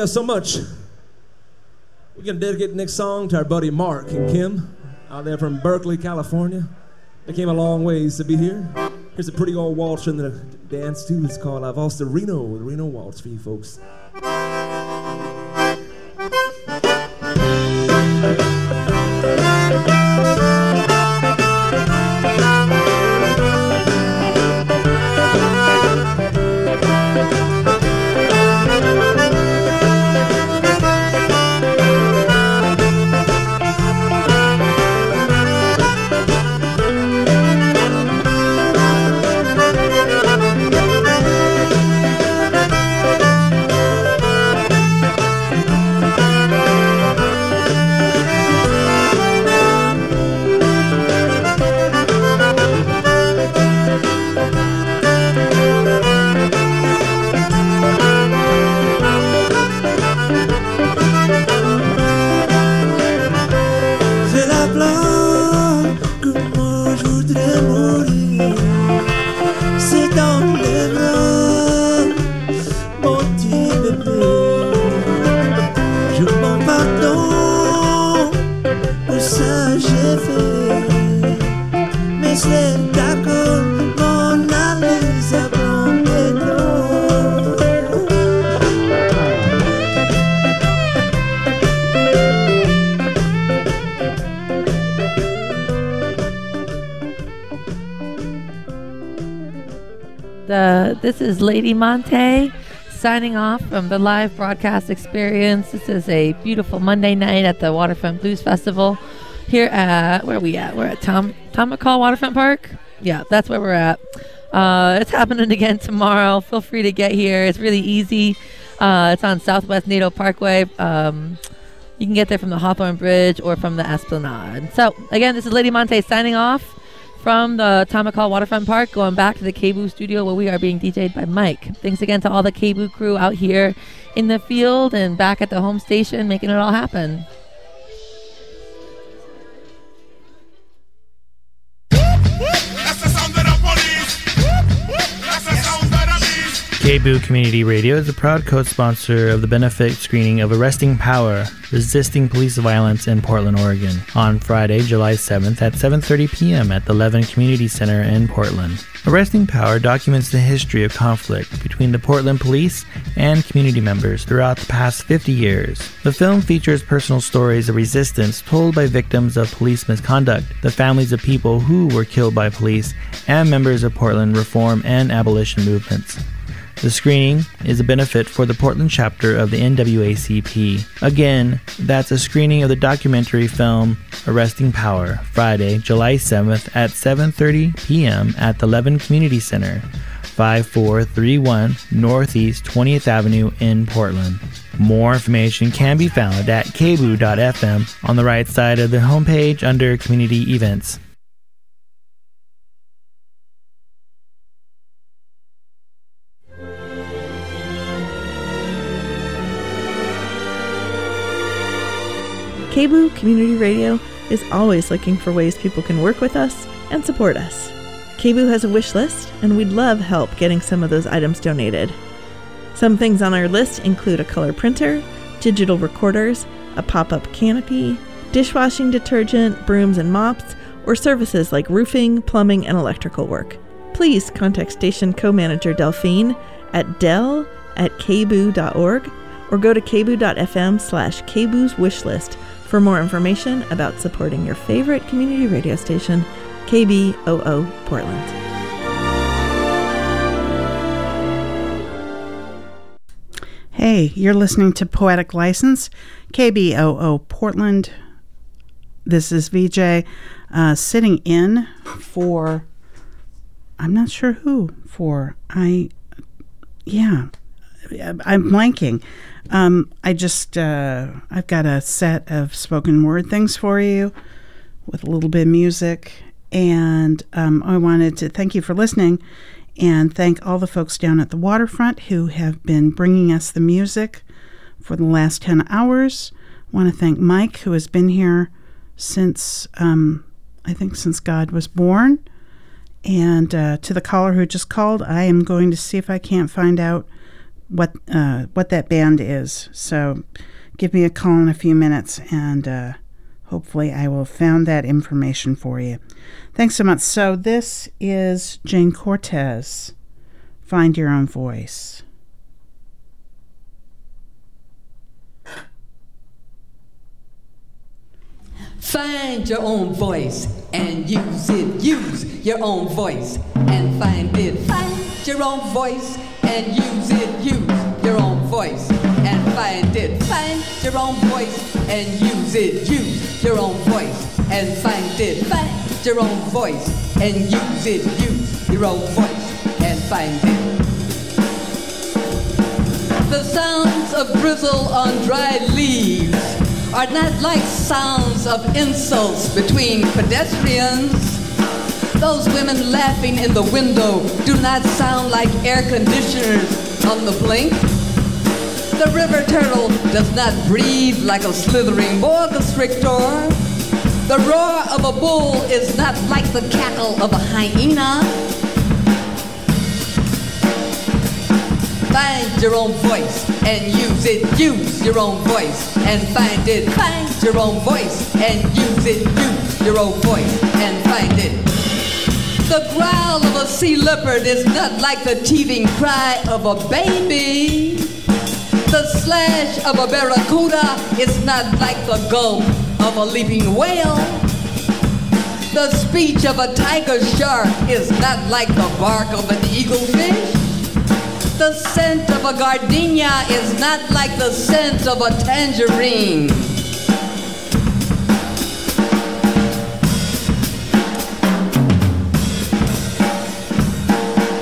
guys so much. We're gonna dedicate the next song to our buddy Mark and Kim out there from Berkeley, California. They came a long ways to be here. Here's a pretty old waltz in the dance too. It's called uh, I've Lost the Reno, the Reno Waltz for you folks. Is Lady Monte signing off from the live broadcast experience. This is a beautiful Monday night at the Waterfront Blues Festival here at where are we at? We're at Tom Tom McCall Waterfront Park. Yeah, that's where we're at. Uh, it's happening again tomorrow. Feel free to get here. It's really easy. Uh, it's on Southwest Naito Parkway. Um, you can get there from the Hawthorne Bridge or from the Esplanade. So again, this is Lady Monte signing off from the Tom Waterfront Park, going back to the KBOO studio where we are being DJ'd by Mike. Thanks again to all the KBOO crew out here in the field and back at the home station, making it all happen. KBOO Community Radio is a proud co-sponsor of the benefit screening of Arresting Power, Resisting Police Violence in Portland, Oregon, on Friday, July 7th at 7:30 p.m. at the Leaven Community Center in Portland. Arresting Power documents the history of conflict between the Portland police and community members throughout the past 50 years. The film features personal stories of resistance told by victims of police misconduct, the families of people who were killed by police, and members of Portland reform and abolition movements. The screening is a benefit for the Portland chapter of the NAACP. Again, that's a screening of the documentary film Arresting Power, Friday, July 7th at 7:30 p.m. at the Leaven Community Center, 5431 Northeast 20th Avenue in Portland. More information can be found at kboo.fm on the right side of the homepage under Community Events. KBOO Community Radio is always looking for ways people can work with us and support us. KBOO has a wish list, and we'd love help getting some of those items donated. Some things on our list include a color printer, digital recorders, a pop up canopy, dishwashing detergent, brooms and mops, or services like roofing, plumbing, and electrical work. Please contact station co manager Delphine at del at kboo.org or go to kboo.fm slash kboo's wishlist for more information about supporting your favorite community radio station, KBOO Portland. Hey, you're listening to Poetic License, KBOO Portland. This is VJ uh, sitting in for, I'm not sure who, for, I, yeah, I'm blanking. Um, I just, uh, I've got a set of spoken word things for you with a little bit of music. And um, I wanted to thank you for listening and thank all the folks down at the waterfront who have been bringing us the music for the last 10 hours. I want to thank Mike, who has been here since, um, I think, since God was born. And uh, to the caller who just called, I am going to see if I can't find out what uh, what that band is. So give me a call in a few minutes, and uh, hopefully I will have found that information for you. Thanks so much. So this is Jayne Cortez. Find your own voice. Find your own voice and use it. Use your own voice and find it. Find your own voice and use it. Use your own voice and find it. Find your own voice and use it. Use your own voice and find it. Find your own voice and use it. Use your own voice and find it. The sounds of drizzle on dry leaves are not like sounds of insults between pedestrians. Those women laughing in the window do not sound like air conditioners on the blink. The river turtle does not breathe like a slithering boa constrictor. The roar of a bull is not like the cackle of a hyena. Find your own voice and use it. Use your own voice and find it. Find your own voice and use it. Use your own voice and find it. The growl of a sea leopard is not like the teething cry of a baby. The slash of a barracuda is not like the gulp of a leaping whale. The speech of a tiger shark is not like the bark of an eagle eaglefish. The scent of a gardenia is not like the scent of a tangerine.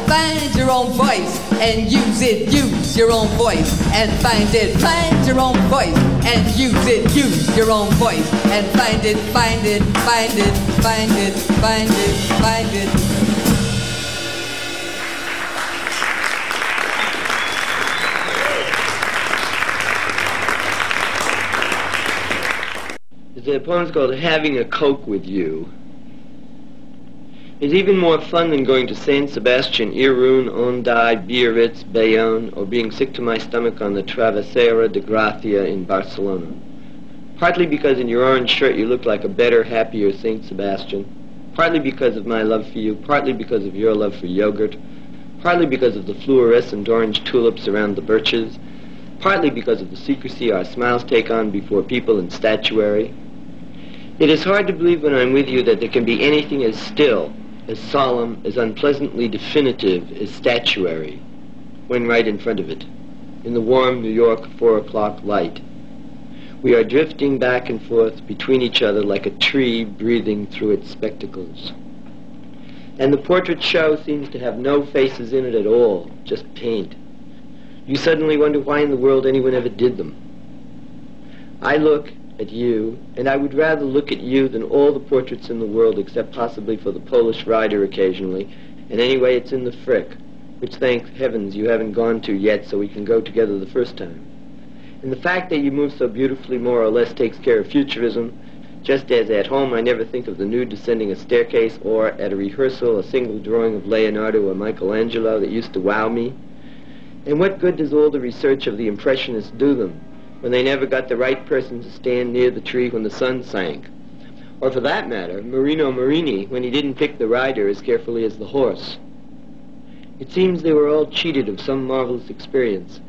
Find your own voice and use it. Use your own voice and find it. Find your own voice and use it. Use your own voice and find it. Find it. Find it. Find it. Find it. Find it. The poem's called Having a Coke with You. It's even more fun than going to Saint Sebastian, Irun, Hendaye, Biarritz, Bayonne, or being sick to my stomach on the Travesera de Gracia in Barcelona. Partly because in your orange shirt you look like a better, happier Saint Sebastian. Partly because of my love for you. Partly because of your love for yogurt. Partly because of the fluorescent orange tulips around the birches. Partly because of the secrecy our smiles take on before people and statuary. It is hard to believe when I'm with you that there can be anything as still, as solemn, as unpleasantly definitive as statuary when right in front of it, in the warm New York four o'clock light. We are drifting back and forth between each other like a tree breathing through its spectacles. And the portrait show seems to have no faces in it at all, just paint. You suddenly wonder why in the world anyone ever did them. I look at you, and I would rather look at you than all the portraits in the world except possibly for the Polish rider occasionally, and anyway it's in the Frick, which thank heavens you haven't gone to yet so we can go together the first time. And the fact that you move so beautifully more or less takes care of futurism, Just as at home I never think of the nude descending a staircase or at a rehearsal a single drawing of Leonardo or Michelangelo that used to wow me. And what good does all the research of the Impressionists do them when they never got the right person to stand near the tree when the sun sank? Or for that matter, Marino Marini when he didn't pick the rider as carefully as the horse. It seems they were all cheated of some marvelous experience,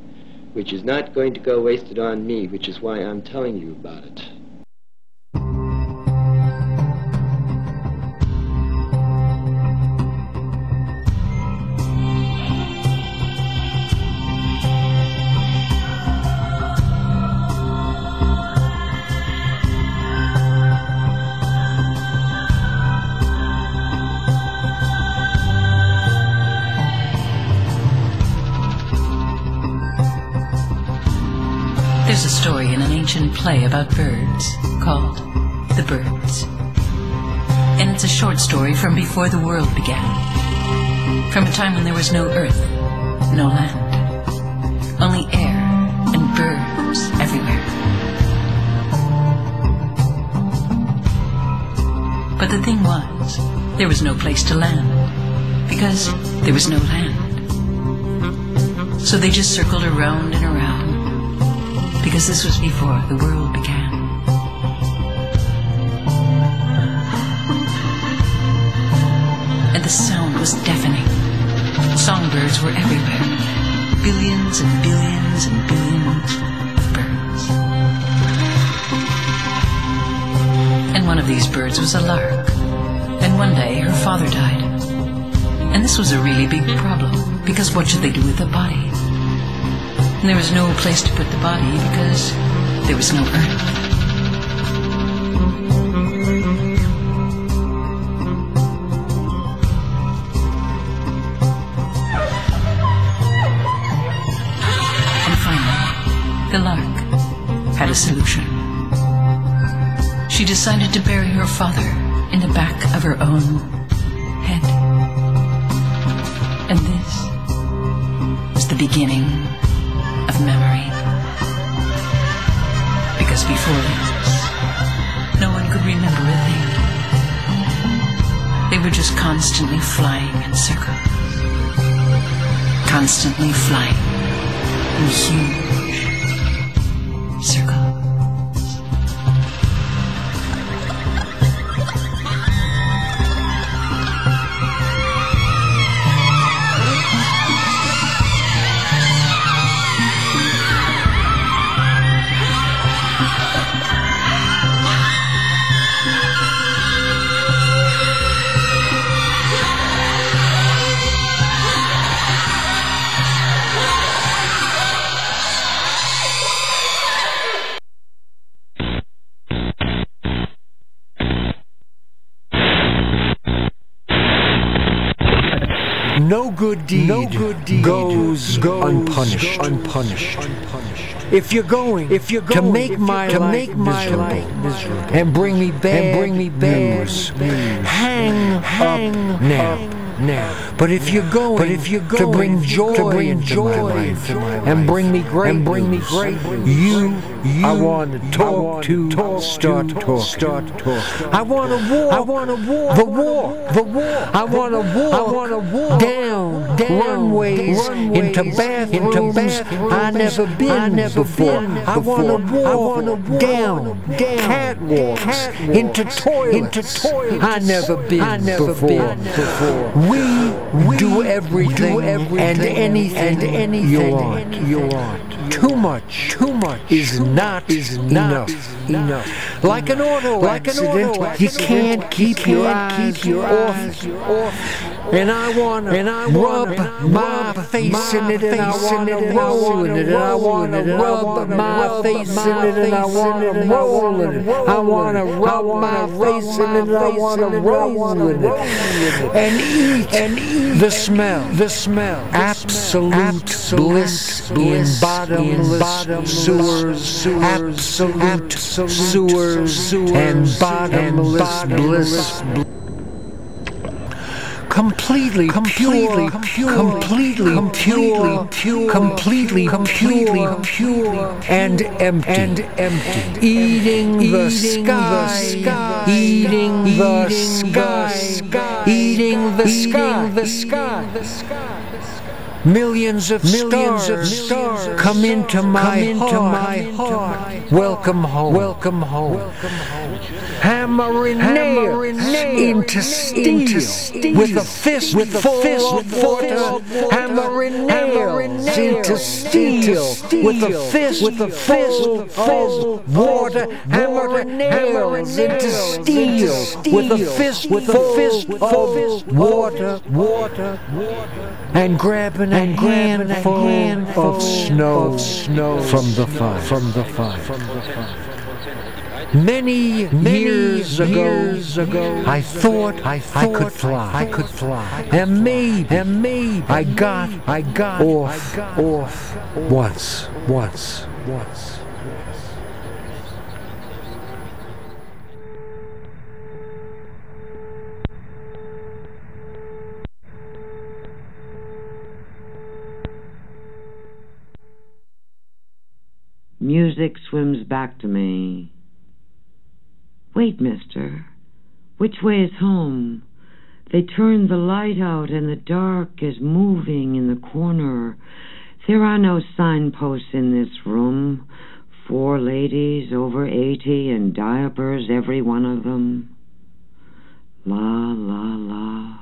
which is not going to go wasted on me, which is why I'm telling you about it. Play about birds called The Birds. And it's a short story from before the world began. From a time when there was no earth, no land, only air and birds everywhere. But the thing was, there was no place to land because there was no land. So they just circled around and around because this was before the world began. And the sound was deafening. Songbirds were everywhere. Billions and billions and billions of birds. And one of these birds was a lark. And one day her father died. And this was a really big problem because what should they do with the body? And there was no place to put the body because there was no finally, the lark had a solution. She decided to bury her father in the back of her own head. And this was the beginning before this, no one could remember a thing. They were just constantly flying in circles. Constantly flying in huge good deed goes, goes unpunished. unpunished. If you're going, if you're going to make my to life make my miserable, life miserable and bring me bad and bring me bad news, news hang, hang up now. Now, but if you're going, but if you're going to bring joy, to bring into joy my life, into my and bring me great, and bring me great, you, you, I want to talk to, talk, start talk, start talk. I want to walk, I want to walk, the walk, the walk. I want to walk, I want to walk down, down. Runways, runways. Into bathrooms, into bathrooms. I never been I never before. Been I want to walk, I want to walk down, down. Catwalks, catwalks into toilets, into toilets. I never been I never before. Been before. We, we do everything, do everything and anything, and anything you want. You want. Too much, too much is not is not enough. Enough. Like an auto like accident, an auto accident, you can't keep you your keep your eyes off. And I wanna and I rub my face in it and I wanna roll in it and I wanna rub my face in it and I wanna roll in it. I wanna rub my face in it and I wanna roll in it. And eat and eat the smell, the smell, absolute bliss in bottomless sewers, absolute sewers and bottomless bliss. Completely, completely, completely, pure, completely, completely, pure, and empty, and empty, eating the sky, eating the sky, eating the sky, the sky. Millions of Millions stars, of stars come into my come into heart. my heart. Welcome home. Welcome home. Welcome home. Hammering, Hammering nails into steel, into steel with a fist with a fist of water. Hammering nails into steel with a fist with a fist of water. Hammering nails into steel with a fist with a fist of water. Water. And grabbing grabbing a handful of snow, snow from the fire, from the fire. Many, Many years, ago, years ago, I thought I, thought I could fly, I could fly, and maybe, and maybe I got, I got off, I got off once, once, once. Music swims back to me. Wait, mister. Which way is home? They turn the light out and the dark is moving in the corner. There are no signposts in this room. Four ladies over eighty in diapers, every one of them. La, la, la.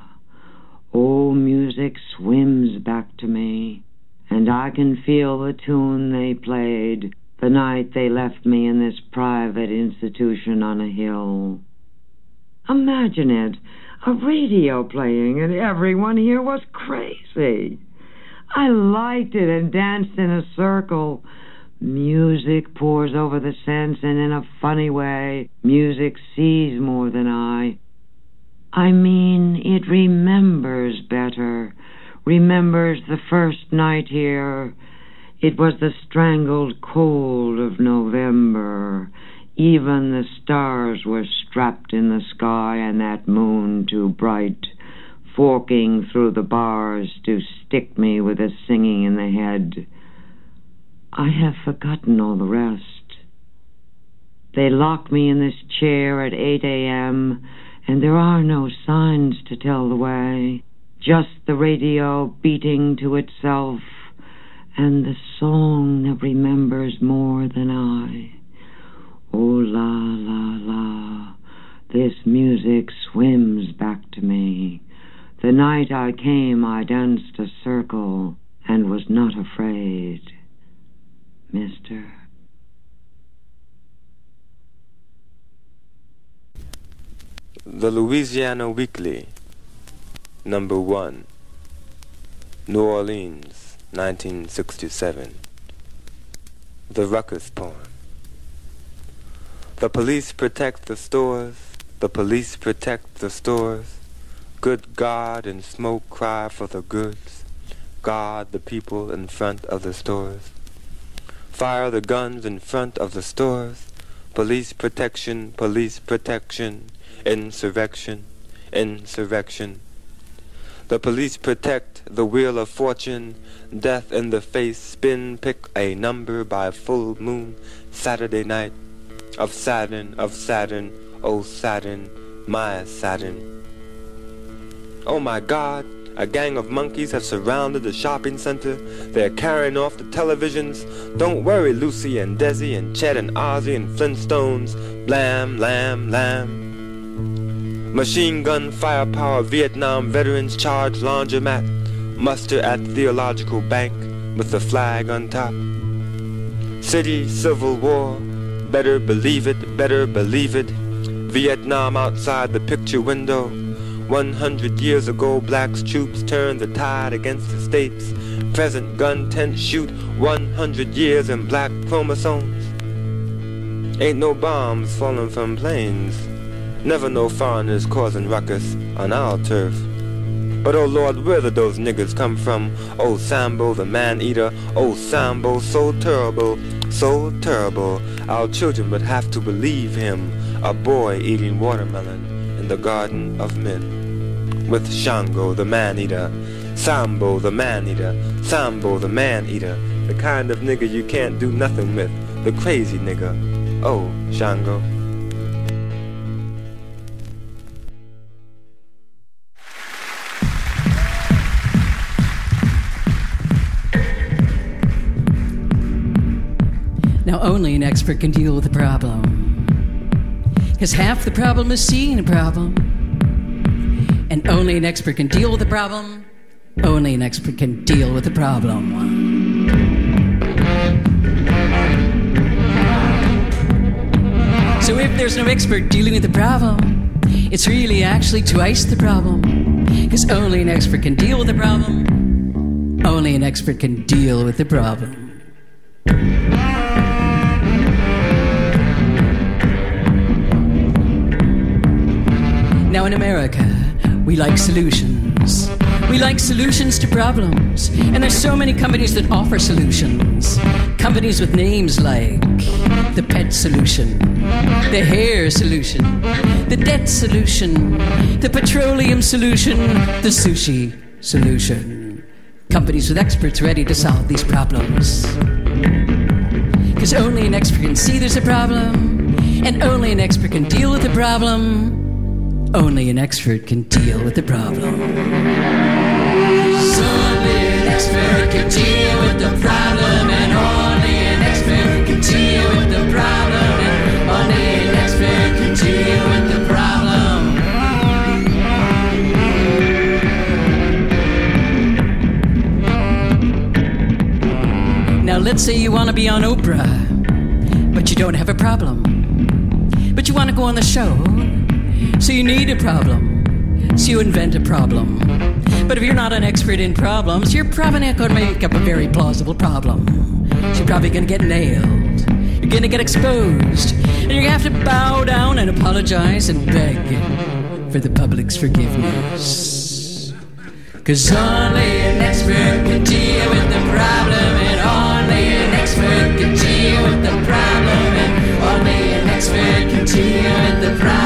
Oh, music swims back to me, and I can feel the tune they played the night they left me in this private institution on a hill. Imagine it, a radio playing and everyone here was crazy. I liked it and danced in a circle. Music pours over the sense, and in a funny way, music sees more than I. I mean, it remembers better, remembers the first night here, it was the strangled cold of November. Even the stars were strapped in the sky, and that moon too bright, forking through the bars to stick me with a singing in the head. I have forgotten all the rest. They lock me in this chair at 8 a.m., and there are no signs to tell the way, just the radio beating to itself and the song that remembers more than I. Oh, la, la, la, this music swims back to me. The night I came, I danced a circle and was not afraid. Mister. The Louisiana Weekly, number one, New Orleans. 1967. The Ruckus Poem. The police protect the stores, the police protect the stores. Good God and smoke cry for the goods. Guard the people in front of the stores. Fire the guns in front of the stores. Police protection, police protection. Insurrection, insurrection. The police protect the wheel of fortune, death in the face, spin, pick a number by full moon, Saturday night, of Saturn, of Saturn, oh Saturn, my Saturn. Oh my God, a gang of monkeys have surrounded the shopping center. They're carrying off the televisions. Don't worry, Lucy and Desi and Chet and Ozzy and Flintstones. Lamb, lamb, lamb. Machine gun firepower, Vietnam veterans charge laundromat, muster at theological bank with the flag on top. City civil war, better believe it, better believe it. Vietnam outside the picture window. 100 years ago, blacks troops turned the tide against the states. Present gun tent shoot 100 years in black chromosomes. Ain't no bombs falling from planes. Never no foreigners causing ruckus on our turf. But oh Lord, where did those niggers come from? Oh Sambo, the man-eater, oh Sambo, so terrible, so terrible. Our children would have to believe him, a boy eating watermelon in the Garden of Men. with Shango the man-eater. Sambo the man-eater, Sambo the man-eater. The kind of nigga you can't do nothing with. The crazy nigga. Oh, Shango. Only an expert can deal with the problem. Because half the problem is seeing a problem. And only an expert can deal with the problem. Only an expert can deal with the problem. So, if there's no expert dealing with the problem, it's really actually twice the problem. Because only an expert can deal with the problem. Only an expert can deal with the problem. Now, in America, we like solutions. We like solutions to problems. And there's so many companies that offer solutions. Companies with names like the pet solution, the hair solution, the debt solution, the petroleum solution, the sushi solution. Companies with experts ready to solve these problems. Because only an expert can see there's a problem, and only an expert can deal with the problem. Only an expert can deal with the problem. Only an expert can deal with the problem, and only an expert can deal with the problem, and only an expert can deal with the problem. Now, let's say you want to be on Oprah, but you don't have a problem. But you want to go on the show, so you need a problem. So you invent a problem. But if you're not an expert in problems, you're probably not going to make up a very plausible problem. So you're probably going to get nailed. You're going to get exposed. And you're going to have to bow down and apologize and beg for the public's forgiveness. Cause only an expert can deal with the problem, and only an expert can deal with the problem, and only an expert can deal with the problem.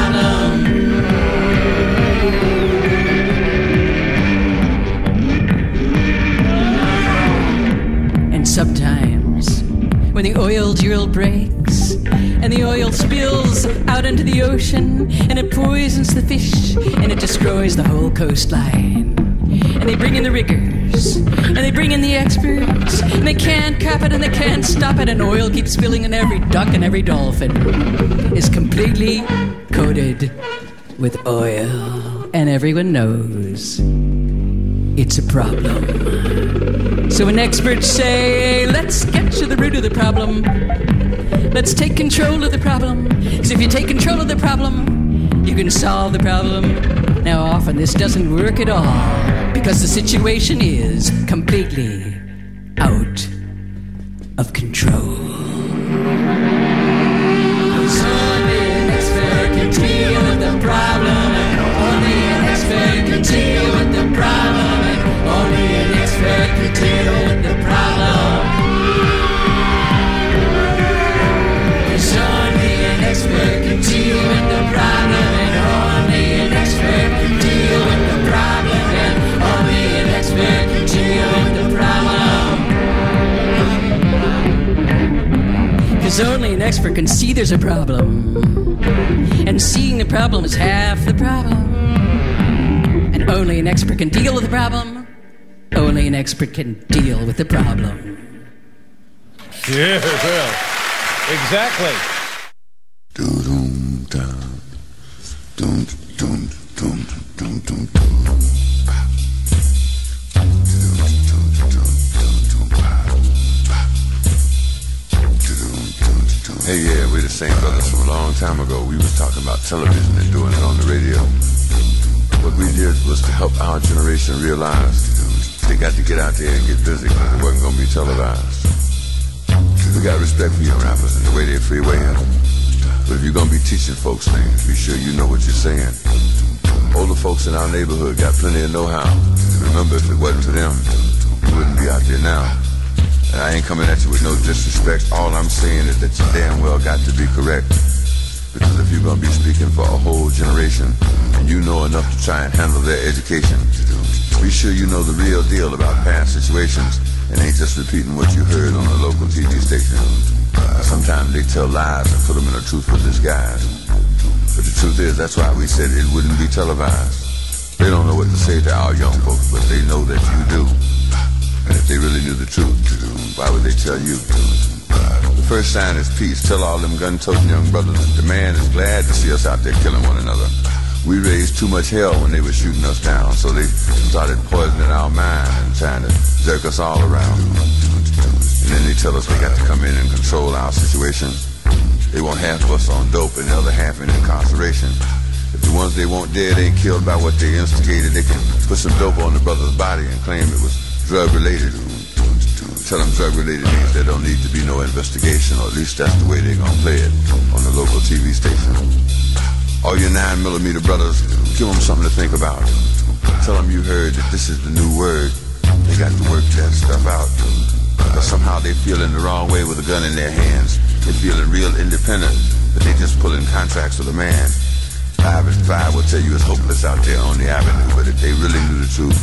When the oil drill breaks and the oil spills out into the ocean and it poisons the fish and it destroys the whole coastline, and they bring in the riggers and they bring in the experts and they can't cap it and they can't stop it, and oil keeps spilling, and every duck and every dolphin is completely coated with oil, and everyone knows it's a problem. So when experts say, let's get to the root of the problem, let's take control of the problem. Because if you take control of the problem, you can solve the problem. Now, often this doesn't work at all because the situation is completely out of control. Problem. Only an expert can deal with the problem. Only an expert can deal with the problem. Cause only an expert can deal with the problem. And only an expert can deal with the problem. And only an expert can deal with the problem. Only an expert can see there's a problem. And seeing the problem is half the problem. And only an expert can deal with the problem. Only an expert can deal with the problem. Yeah, well, exactly. Hey, yeah, we're the same brothers from a long time ago. We was talking about television and doing it on the radio. What we did was to help our generation realize they got to get out there and get busy because it wasn't going to be televised. We got respect for your rappers and the way they freewaying. But if you're going to be teaching folks things, be sure you know what you're saying. Older folks in our neighborhood got plenty of know-how. Remember, if it wasn't for them, you wouldn't be out there now. And I ain't coming at you with no disrespect. All I'm saying is that you damn well got to be correct. Because if you're going to be speaking for a whole generation and you know enough to try and handle their education, be sure you know the real deal about past situations and ain't just repeating what you heard on a local TV station. Uh, sometimes they tell lies and put them in a truthful disguise. But the truth is, that's why we said it wouldn't be televised. They don't know what to say to our young folks, but they know that you do. And if they really knew the truth, why would they tell you? First sign is peace. Tell all them gun-toting young brothers that the man is glad to see us out there killing one another. We raised too much hell when they were shooting us down, so they started poisoning our mind and trying to jerk us all around. And then they tell us they got to come in and control our situation. They want half of us on dope and the other half in incarceration. If the ones they want dead ain't killed by what they instigated, they can put some dope on the brother's body and claim it was drug-related. Tell them drug-related means there don't need to be no investigation, or at least that's the way they're gonna play it on the local TV station. All your nine millimeter brothers, give them something to think about. Tell them you heard that this is the new word. They got to work that stuff out. But somehow they feeling the wrong way with a gun in their hands. They feeling real independent, but they just pulling contracts with a man. Five and five will tell you it's hopeless out there on the avenue, but if they really knew the truth,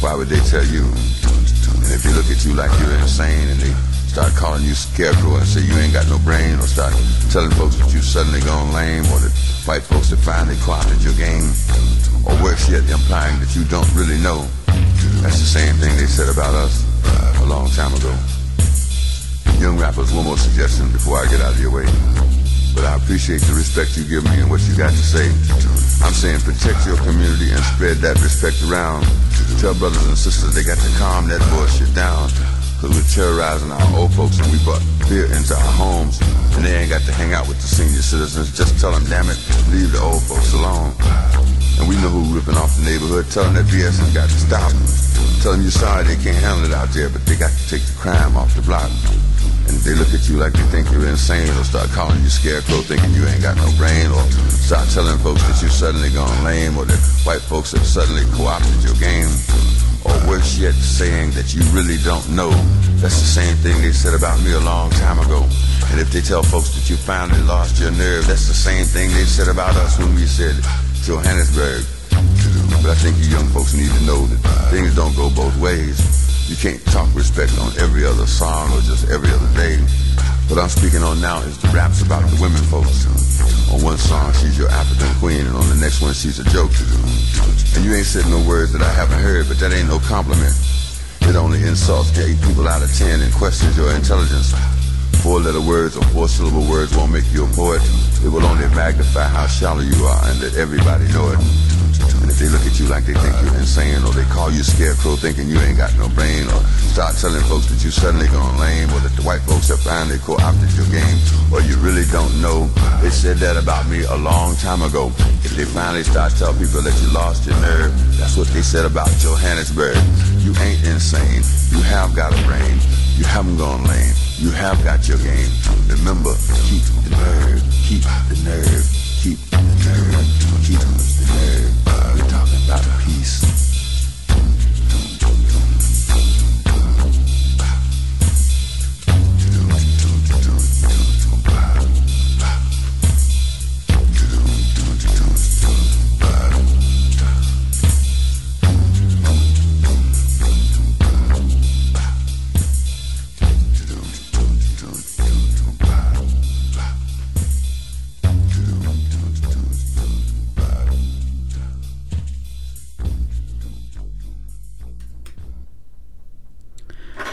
why would they tell you? And if they look at you like you're insane and they start calling you scarecrow and say you ain't got no brain or start telling folks that you suddenly gone lame or that white folks have finally co-opted your game or worse yet implying that you don't really know that's the same thing they said about us uh, a long time ago young rappers one more suggestion before I get out of your way but I appreciate the respect you give me and what you got to say I'm saying protect your community and spread that respect around tell brothers and sisters they got to calm that bullshit down because we're terrorizing our old folks and we brought fear into our homes and they ain't got to hang out with the senior citizens. Just tell them, damn it, leave the old folks alone. And we know who ripping off the neighborhood. Tell them that BS has got to stop. Tell them you're sorry they can't handle it out there, but they got to take the crime off the block. And they look at you like they think you're insane or start calling you scarecrow thinking you ain't got no brain or start telling folks that you suddenly gone lame or that white folks have suddenly co-opted your game or worse yet, saying that you really don't know. That's the same thing they said about me a long time ago. And if they tell folks that you finally lost your nerve, that's the same thing they said about us when we said Johannesburg. But I think you young folks need to know that things don't go both ways. You can't talk respect on every other song or just every other day. What I'm speaking on now is the raps about the women folks. On one song, she's your African queen, and on the next one, she's a joke. To you. And you ain't said no words that I haven't heard, but that ain't no compliment. It only insults eight people out of ten and questions your intelligence. Four-letter words or four-syllable words won't make you a poet. It will only magnify how shallow you are and let everybody know it. And if they look at you like they think you're insane or they call you scarecrow thinking you ain't got no brain or start telling folks that you suddenly gone lame or that the white folks have finally co-opted your game or you really don't know, they said that about me a long time ago. If they finally start telling people that you lost your nerve, that's what they said about Johannesburg. You ain't insane. You have got a brain. You haven't gone lame. You have got your game. Remember, keep the nerve. Keep the nerve. Keep the nerve. Keep the nerve. We're talking about peace.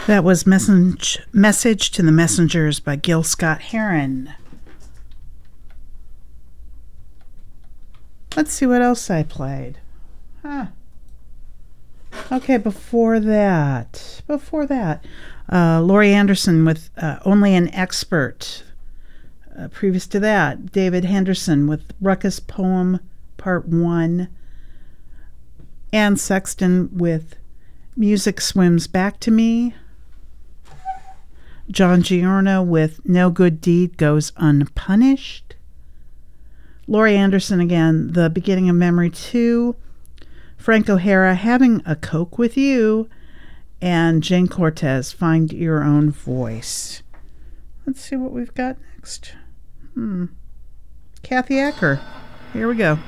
That was Message, Message to the Messengers by Gil Scott-Heron. Let's see what else I played. Huh. Okay, before that, before that, uh, Laurie Anderson with uh, Only an Expert. Uh, previous to that, David Henderson with Ruckus Poem Part 1. Anne Sexton with Music Swims Back to Me. John Giorno with No Good Deed Goes Unpunished. Laurie Anderson again, The Beginning of Memory 2. Frank O'Hara, Having a Coke with You. And Jayne Cortez, Find Your Own Voice. Let's see what we've got next. Hmm. Kathy Acker. Here we go.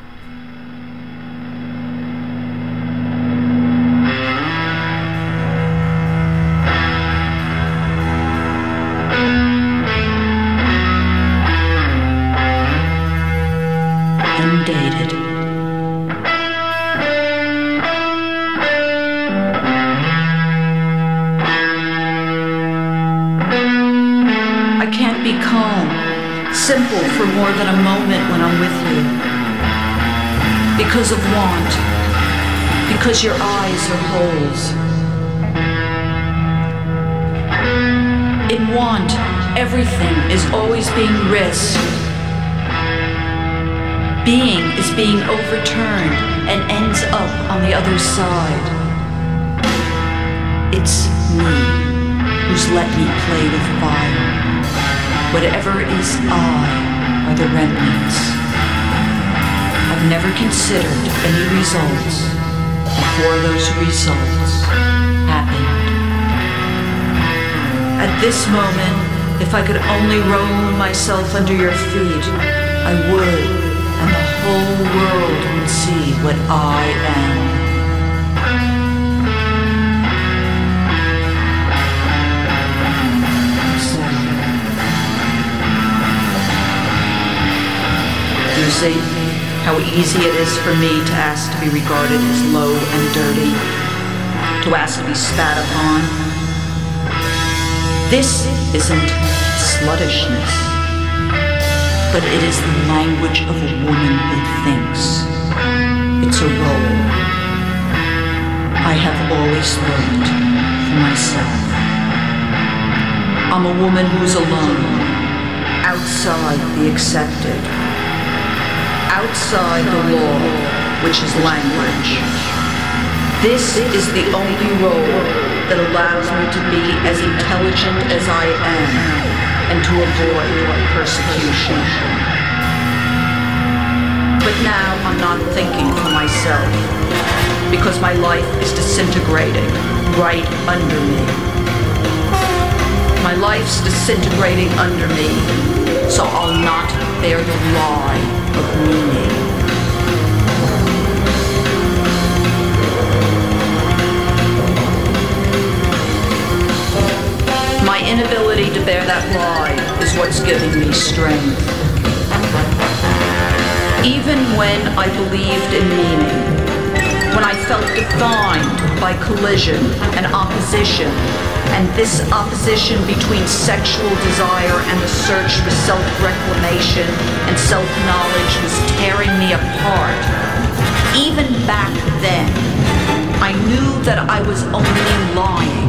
More than a moment when I'm with you. Because of want, because your eyes are holes. In want, everything is always being risked. Being is being overturned and ends up on the other side. It's me who's let me play with fire. Whatever is I are the remnants. I've never considered any results before those results happened. At this moment, if I could only roll myself under your feet, I would, and the whole world would see what I am. You see how easy it is for me to ask to be regarded as low and dirty, to ask to be spat upon. This isn't sluttishness, but it is the language of a woman who thinks. It's a role. I have always worked for myself. I'm a woman who's alone, outside the accepted, outside the law, which is language. This is the only role that allows me to be as intelligent as I am and to avoid persecution. But now I'm not thinking for myself because my life is disintegrating right under me. My life's disintegrating under me, so I'll not bear the lie. My inability to bear that lie is what's giving me strength. Even when I believed in meaning, when I felt defined by collision and opposition, and this opposition between sexual desire and the search for self-reclamation and self-knowledge was tearing me apart, even back then, I knew that I was only lying,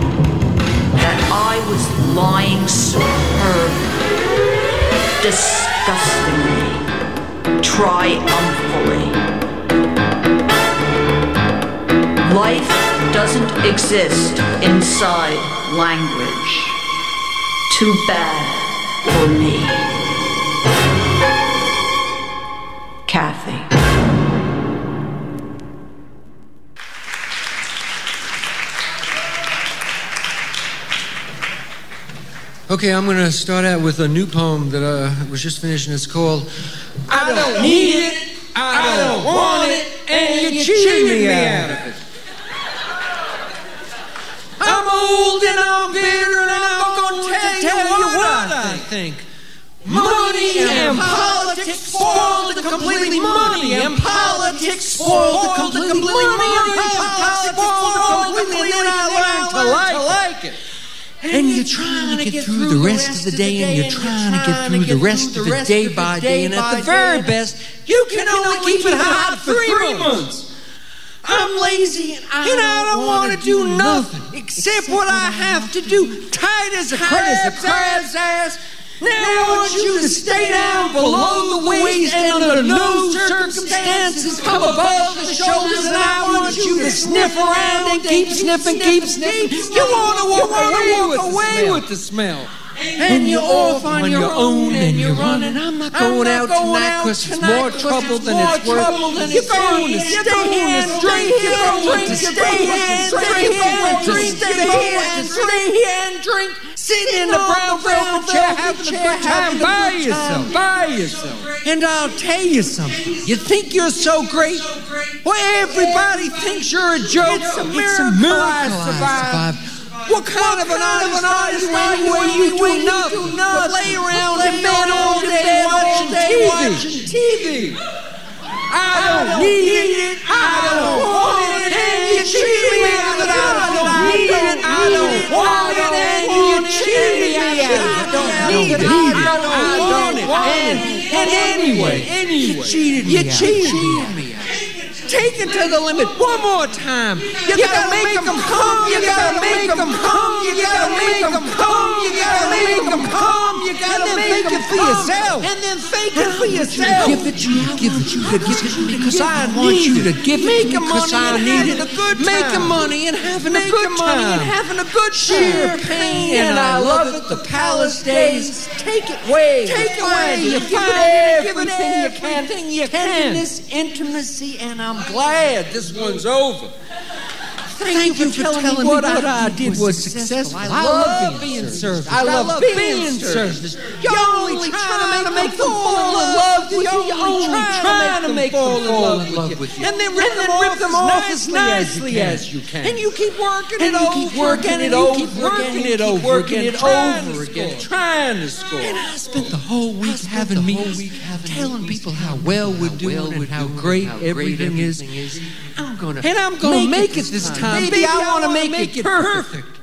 that I was lying superbly, disgustingly, triumphantly. Life doesn't exist inside language. Too bad for me. Kathy. Okay, I'm going to start out with a new poem that uh, was just finishing. it's called I don't need it, I don't want it, and you cheated me out of it. I'm old and I'm bitter and I'm going to tell you what I think. Money and politics spoiled the completely. money and politics spoiled the completely. money and politics spoiled the completely. and then I learned to like it. And you're trying to get through the rest of the day, and you're trying to get through the rest of the day by day, and at the very best, You can only keep it hot for three months. I'm lazy and I don't want to do nothing except what I have to do. Tight as a crab's crab's ass. Now I want you to stay down below the waist and under no circumstances come above the shoulders. And I want you to sniff around and keep sniffing, keep sniffing. You want to walk away with the smell. And you're off on your own and you're running. I'm not going out tonight because it's more trouble than it's worth. You're going to stay here and drink. You're going to stay here and drink. You're going to stay here and drink. Sitting in the brown brown chair, having a good time by yourself, by yourself. And I'll tell you something. You think you're so great? Well, everybody thinks you're a joke. It's a miracle, I survived. What kind of an artist are you anyway? You do nothing but lay around in bed all day watching TV. I don't need it. I don't want it. And you cheat me out of it. I don't need it. I don't want it. And you cheat me out of it. I don't need it. I don't want it. And, and anyway, anyway, you cheated me. You cheated me. Take it to the limit one more time. You, gotta, make them come. You gotta make them come. You gotta make them come. You gotta make them come. You gotta make it for yourself. And then fake it for yourself. Give it you. Give it you. Give it you because I want you to give it because I need it. Making money and having a good time. and having a good champagne. And I love it. The palace days. Take it away. Take it away. You find everything you can. You can. Tenderness, intimacy, and I'm glad this one's over. Thank, you for telling, me what I, did was successful. I, love being served. I love being served. You're only trying to make them fall in love with you. You're only trying to make them fall in love with you. And then rip them off as nicely as you can. And you keep working it over. keep working it over. Keep working it over. It over again. Trying to score. And I spent the whole week having meetings, telling people how well we're doing and how great everything is. I'm gonna and I'm gonna make, it this time. Baby, I want to make, it perfect.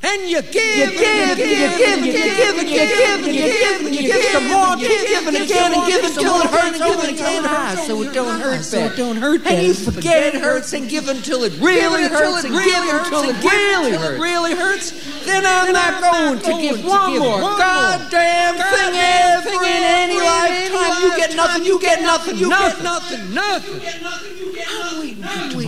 And you give, you give, you give, it, you give, it, you give, you give, you give, and you give some more, keep giving again and give until it hurts, and oh give it again. High ah, so it don't ah, hurt so it don't hurt And you forget it hurts and give until it really hurts and give until it really hurts. really hurts. Then I'm not going to give one more. goddamn thing ever in any lifetime. You get nothing, you get nothing, you get nothing, nothing.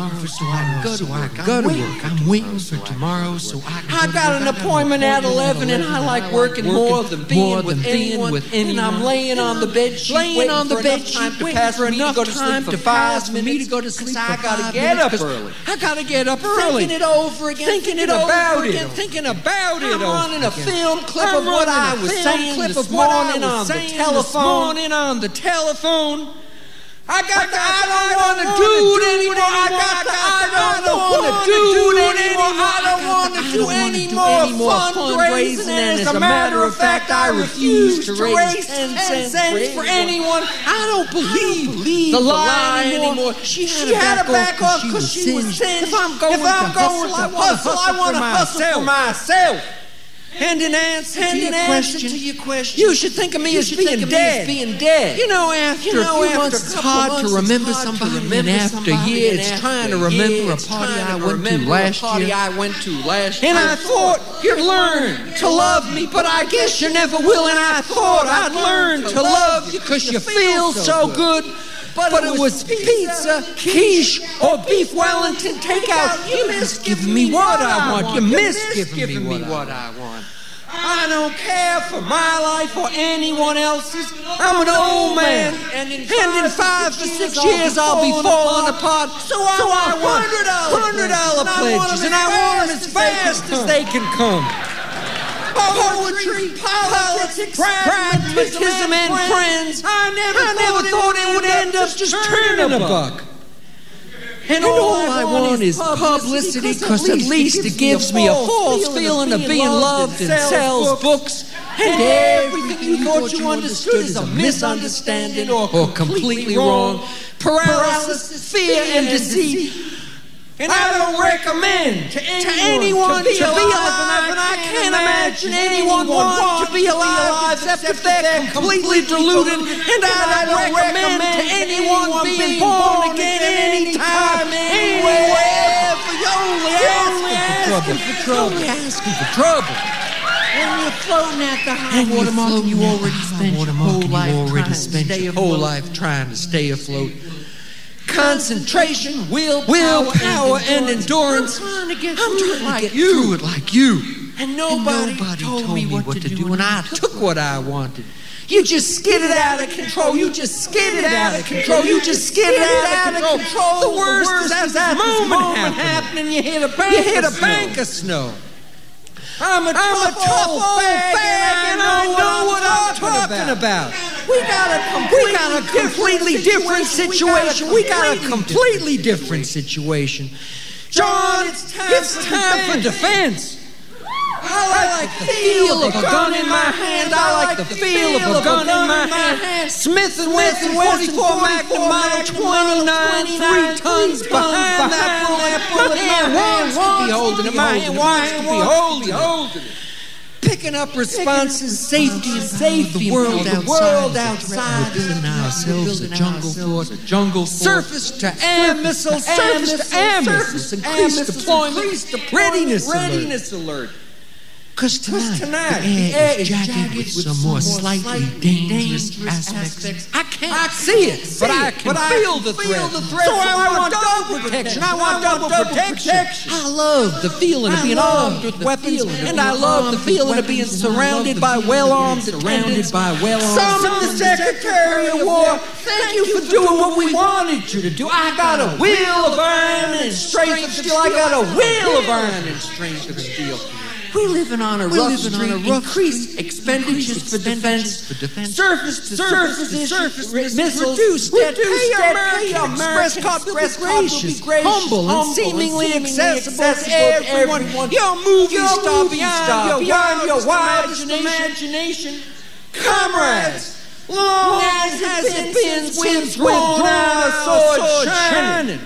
I'm waiting for tomorrow so I can go to work. Go to work. I'm waiting for tomorrow so I can. I got an appointment at 11 and I like working more than being with anyone. And I'm laying on the bed sheet, laying on the bed sheet, waiting for enough time to pass for me to go to sleep. I gotta get up early. I gotta get up early. Thinking it over again. Thinking it about it. Thinking about it. I'm running a film clip of what I was saying this morning on the telephone. on the telephone. I got the I don't want to do it anymore. I got the I don't want to do it anymore. I don't want to do any more fundraising. And as a matter of fact, I refuse to raise 10 cents for anyone. I don't believe the lie anymore. She had to back off because she was saying, if I'm going to hustle, I want to hustle for myself. And in answer, and to, your question, to your question, you should think of me, as being, dead. as being dead. You know, after you know, a few months, it's hard to remember somebody. Remember and after a year, it's trying to remember a party I went to last year. I went to last year. And I thought you'd learn to love me, but I guess you never will. And I thought I'd learn to love you because you feel so good. But, but, it was pizza, quiche, or beef Wellington takeout. You miss giving me what I want. You miss giving me what I want. I don't care for my life or anyone else's. I'm an old man, and in five to six years I'll be falling apart. So I want hundred dollar pledges, and I want them as fast as they can come. Poetry, politics, pragmatism, and friends. I never I never thought it would end up just turning a buck. And, all, I want is publicity because at least it gives me a false feeling of being loved and sells books. And everything you thought you understood is a misunderstanding or completely wrong. Paralysis, fear, and deceit. And I don't recommend to anyone, to, anyone to, be, to alive, be alive, and I can't imagine anyone want to be alive except if they're completely deluded. And I don't recommend to anyone being born again at any time, anywhere. You're only asking for trouble. Only asking for trouble. When you're floating at the high water mark, you already spent your whole life already spent your whole life trying to stay afloat concentration, will, willpower, and endurance. I'm trying to get, I'm trying to like you. through it like you. And nobody, and nobody told, told, me what, what to, do, and I took what I wanted. You just skidded out of control. You just skidded out of control. You just skidded out of control. The worst is as that moment happening, you hit a bank. You hit a bank of snow. I'm a tough, old fag, and I know what I'm talking about. We got a we got a completely different situation. We got a completely different situation. John, it's time, for defense. I like the feel of a gun in my hand. I like the feel of a gun in my hand. Smith and Wesson 44 Magnum Model 29, three tons behind that bullet. My hand wants to be holding it. My hand wants to be holding it. Picking up responses, safety and safety, the world the world outside. We're building ourselves a jungle fort, a jungle surface to air missiles, surface to air missiles, increased deployment, readiness, readiness alert. Because tonight, tonight, the air, is jagged with some more slightly dangerous, aspects. I can't see it, but I can feel the threat. So I want double protection. I want double protection. I love the feeling of being armed with weapons, and I love the feeling of being surrounded by well-armed, surrounded by well-armed. Some of the Secretary of War, thank you for doing what we wanted you to do. I got a will of iron and strength of steel. I got a will of iron and strength of steel. We're living on a roof, We're rough street. On a rough increased street. expenditures for defense. For defense. Surface to surface, surface, surface missiles. Reduced debt. Pay American Express card will be gracious, humble, and seemingly accessible to everyone. Your movie star beyond, your wildest imagination. Comrades, long as has it been since drawn our sword shining,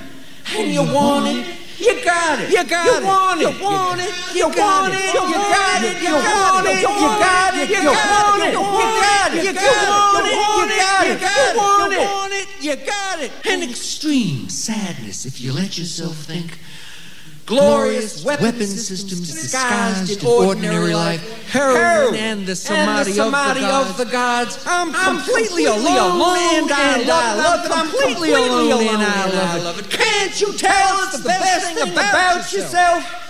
and you want it. You got it. You got it. You want it. You want it. You want it. You got it. You want it. You got it. You want it. You got it. You want it. You got it. You want it. You got it. An extreme sadness if you let yourself think. Glorious weapon, weapon systems disguised in ordinary life, heroin and the samadhi, and the of, the gods. I'm, I'm completely, completely alone, and I love it. I'm completely alone, and I love it. Can't you tell it's the best thing about yourself?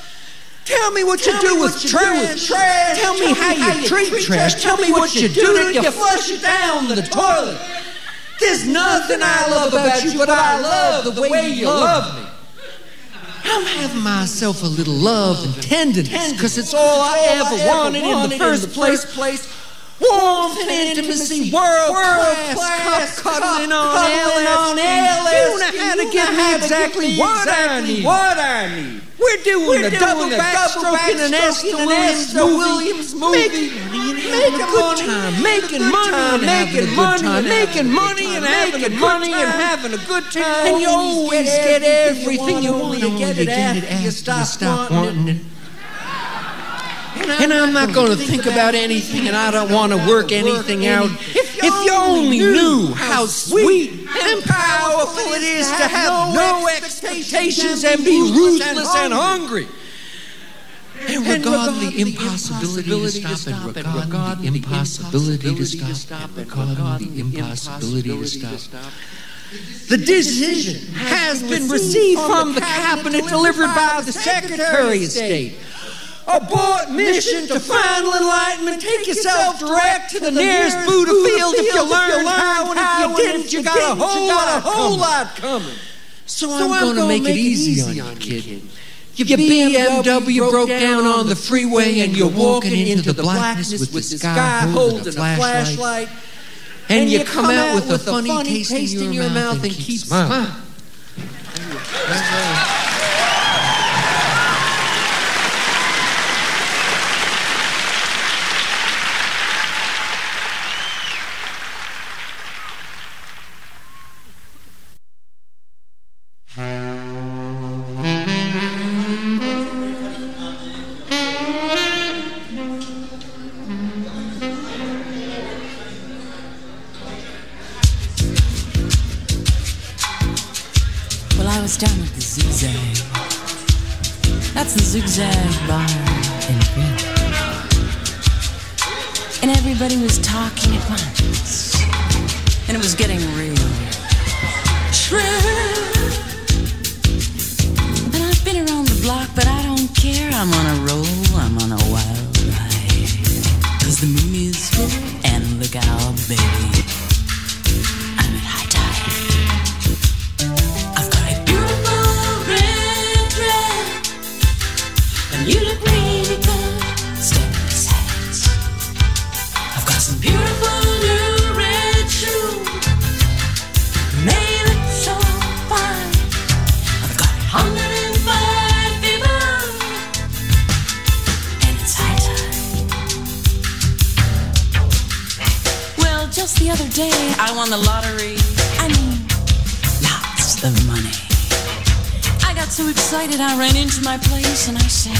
Tell me what Tell you do with trash. trash. Tell me how you treat trash. Tell me what you do to you flush it down the toilet. There's nothing I love about you, but I love the way you love me. I'm having myself a little love and tenderness because it's all I ever wanted in the first place. Warmth and intimacy, world class, cup cuddling on LS. You know how to give me exactly what I need. What I need. We're doing We're the doing double backstroking and Esther Williams, Williams movie. Making good time, making money, making money, making money, and having money and having a good time. And you always get everything you want. You get it after you stop wanting it. And I'm not going to think about anything, and I don't want to work anything out. If you only knew how sweet and powerful it is to have no expectations and be ruthless and hungry. And regard the impossibility to stop, and regard the impossibility to stop, and regard the impossibility to stop. The decision has been received from the cabinet delivered by the Secretary of State. Abort mission to final enlightenment. Take yourself direct to the nearest Buddha field if you learn how, and if you didn't, you got a whole lot, a whole lot coming. So I'm going to make it easy on you, kid. Your BMW broke down on the freeway, and you're walking into the blackness with the sky holding a flashlight. And you come out with a funny taste in your mouth and keep smiling. The moon is full, and look out, baby. excited, I ran into my place and I said,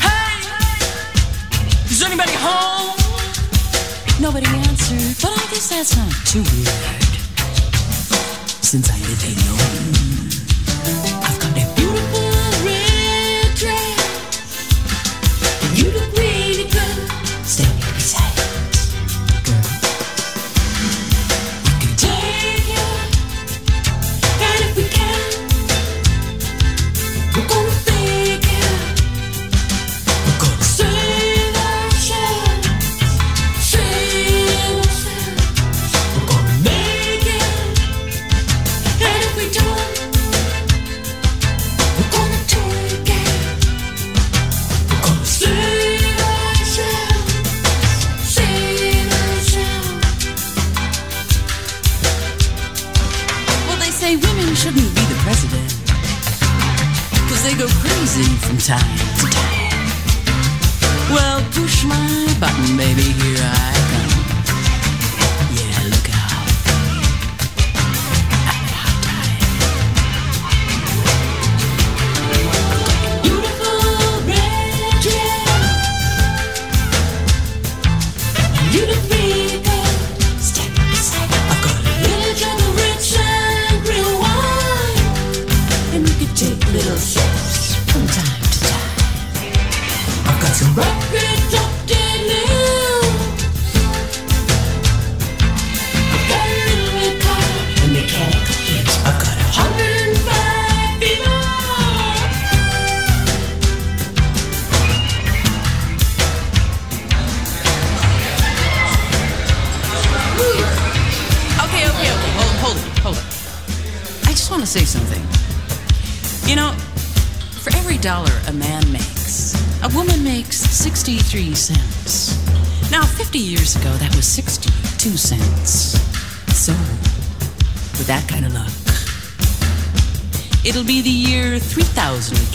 Hey, is anybody home? Nobody answered, but I guess that's not too weird. Since I live alone. 3000.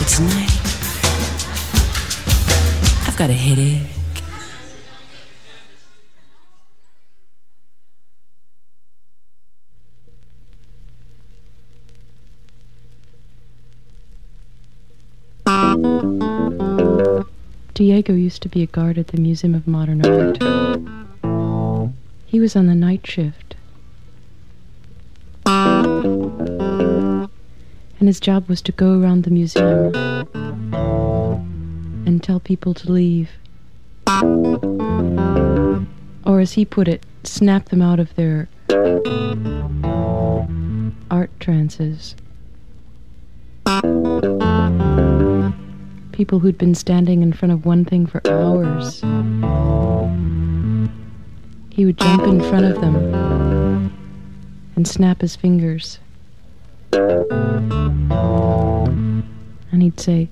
It's night. I've got a headache. Diego used to be a guard at the Museum of Modern Art. He was on the night shift. and his job was to go around the museum and tell people to leave. Or, as he put it, snap them out of their art trances. People who'd been standing in front of one thing for hours. He would jump in front of them and snap his fingers. And he'd say,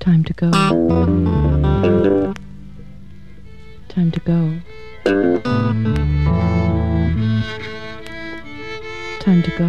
Time to go. Time to go. Time to go.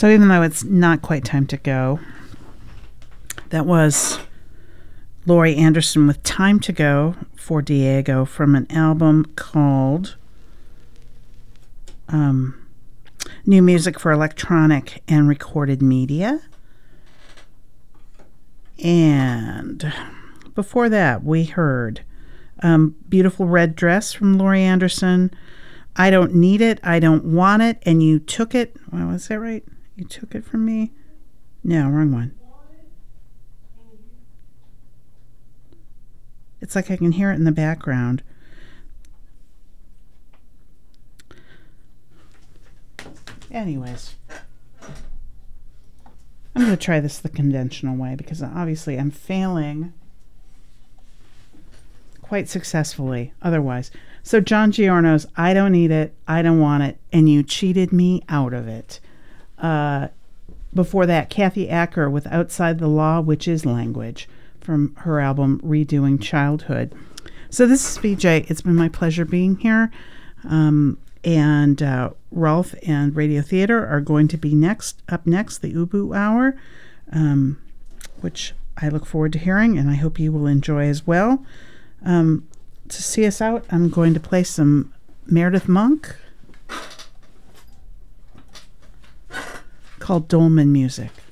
So even though it's not quite time to go, that was Laurie Anderson with Time to Go for Diego from an album called um, New Music for Electronic and Recorded Media. And before that, we heard um, Beautiful Red Dress from Laurie Anderson. I don't need it. I don't want it. And you took it. Well, was that right? You took it from me? No, wrong one. It's like I can hear it in the background. Anyways, I'm going to try this the conventional way because obviously I'm failing quite successfully otherwise. So, John Giorno's I Don't Need It, I Don't Want It, and You Cheated Me Out of It. Uh, before that, Kathy Acker with Outside the Law, which is language, from her album Redoing Childhood. So, this is BJ. It's been my pleasure being here. Um, and uh, Rolf and Radio Theater are going to be next up next, the Ubu Hour, um, which I look forward to hearing, and I hope you will enjoy as well. Um, to see us out, I'm going to play some Meredith Monk called Dolmen Music.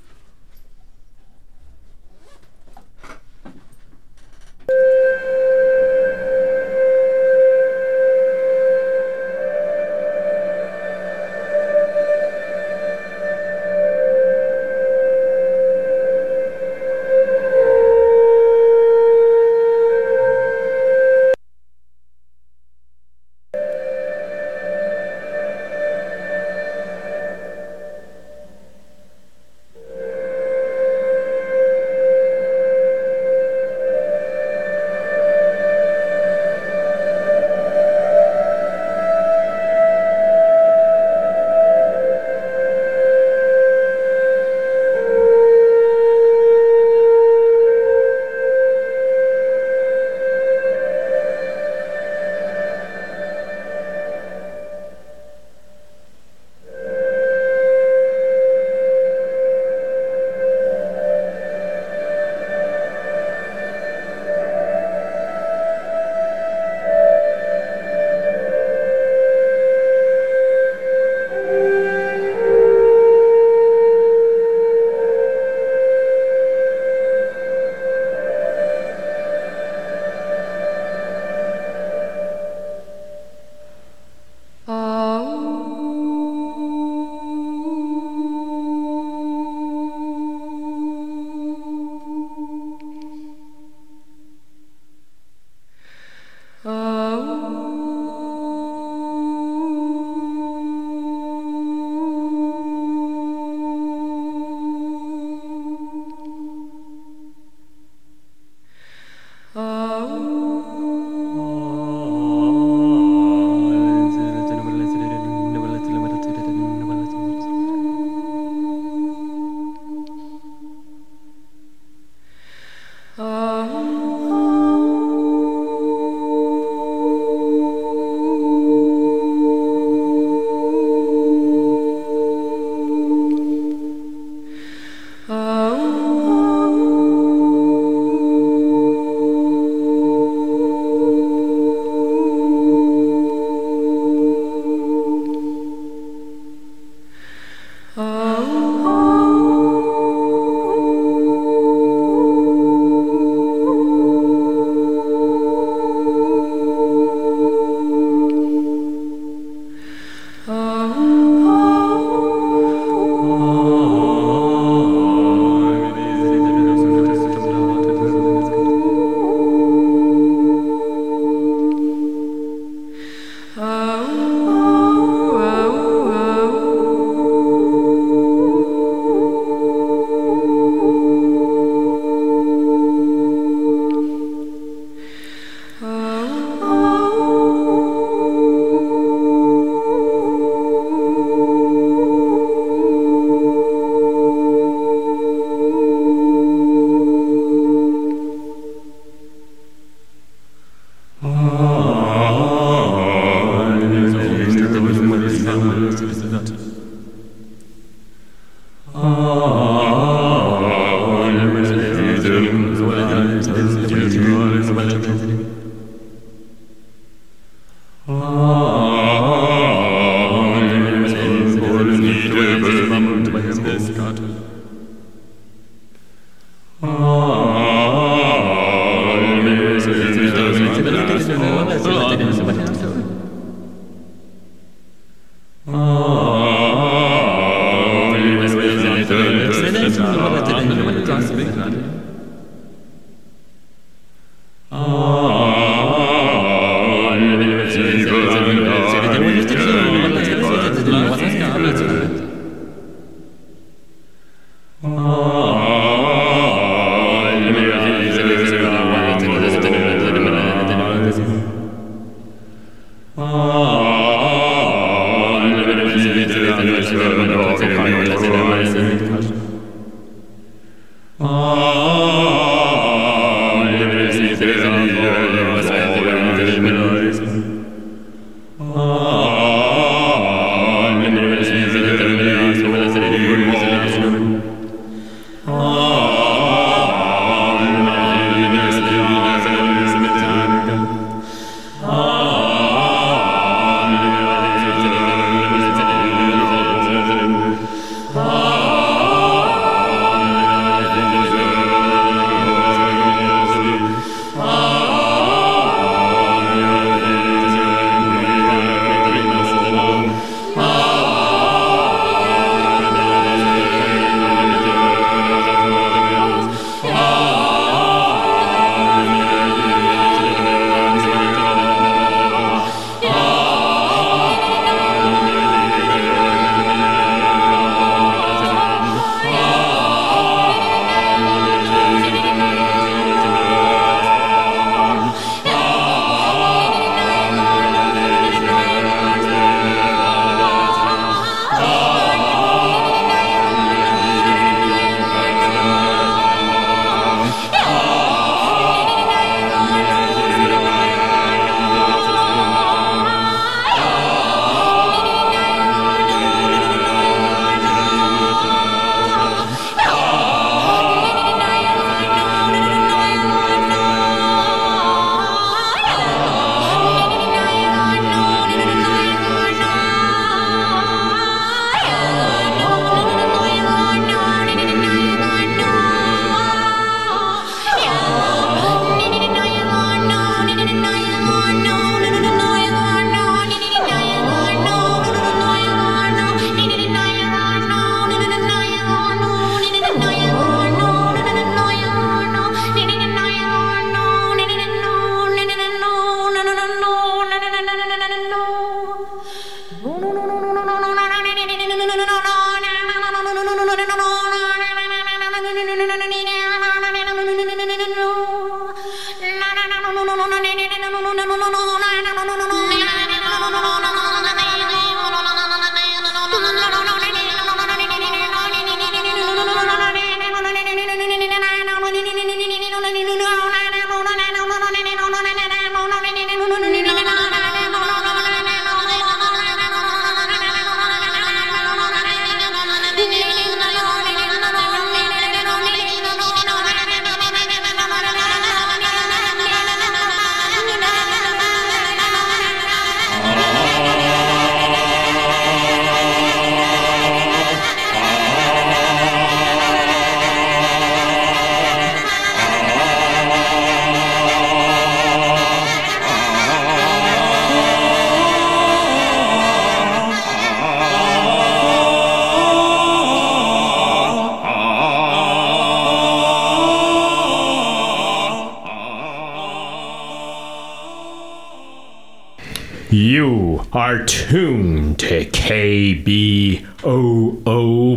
Are tuned to KBOO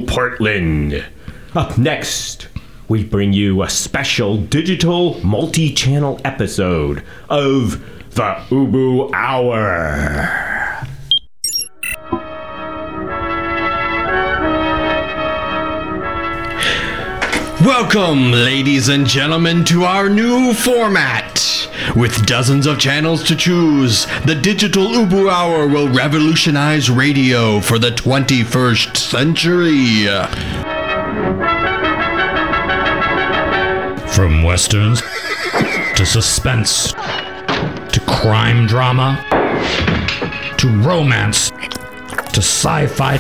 Portland. Up next, we bring you a special digital multi channel episode of the Ubu Hour. Welcome, ladies and gentlemen, to our new format. With dozens of channels to choose, the Digital Ubu Hour will revolutionize radio for the 21st century. From westerns to suspense to crime drama to romance to sci fi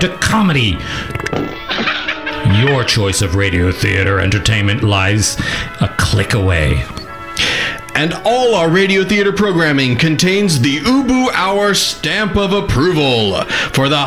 to comedy. Your choice of radio theater entertainment lies a click away. And all our radio theater programming contains the Ubu Hour stamp of approval for the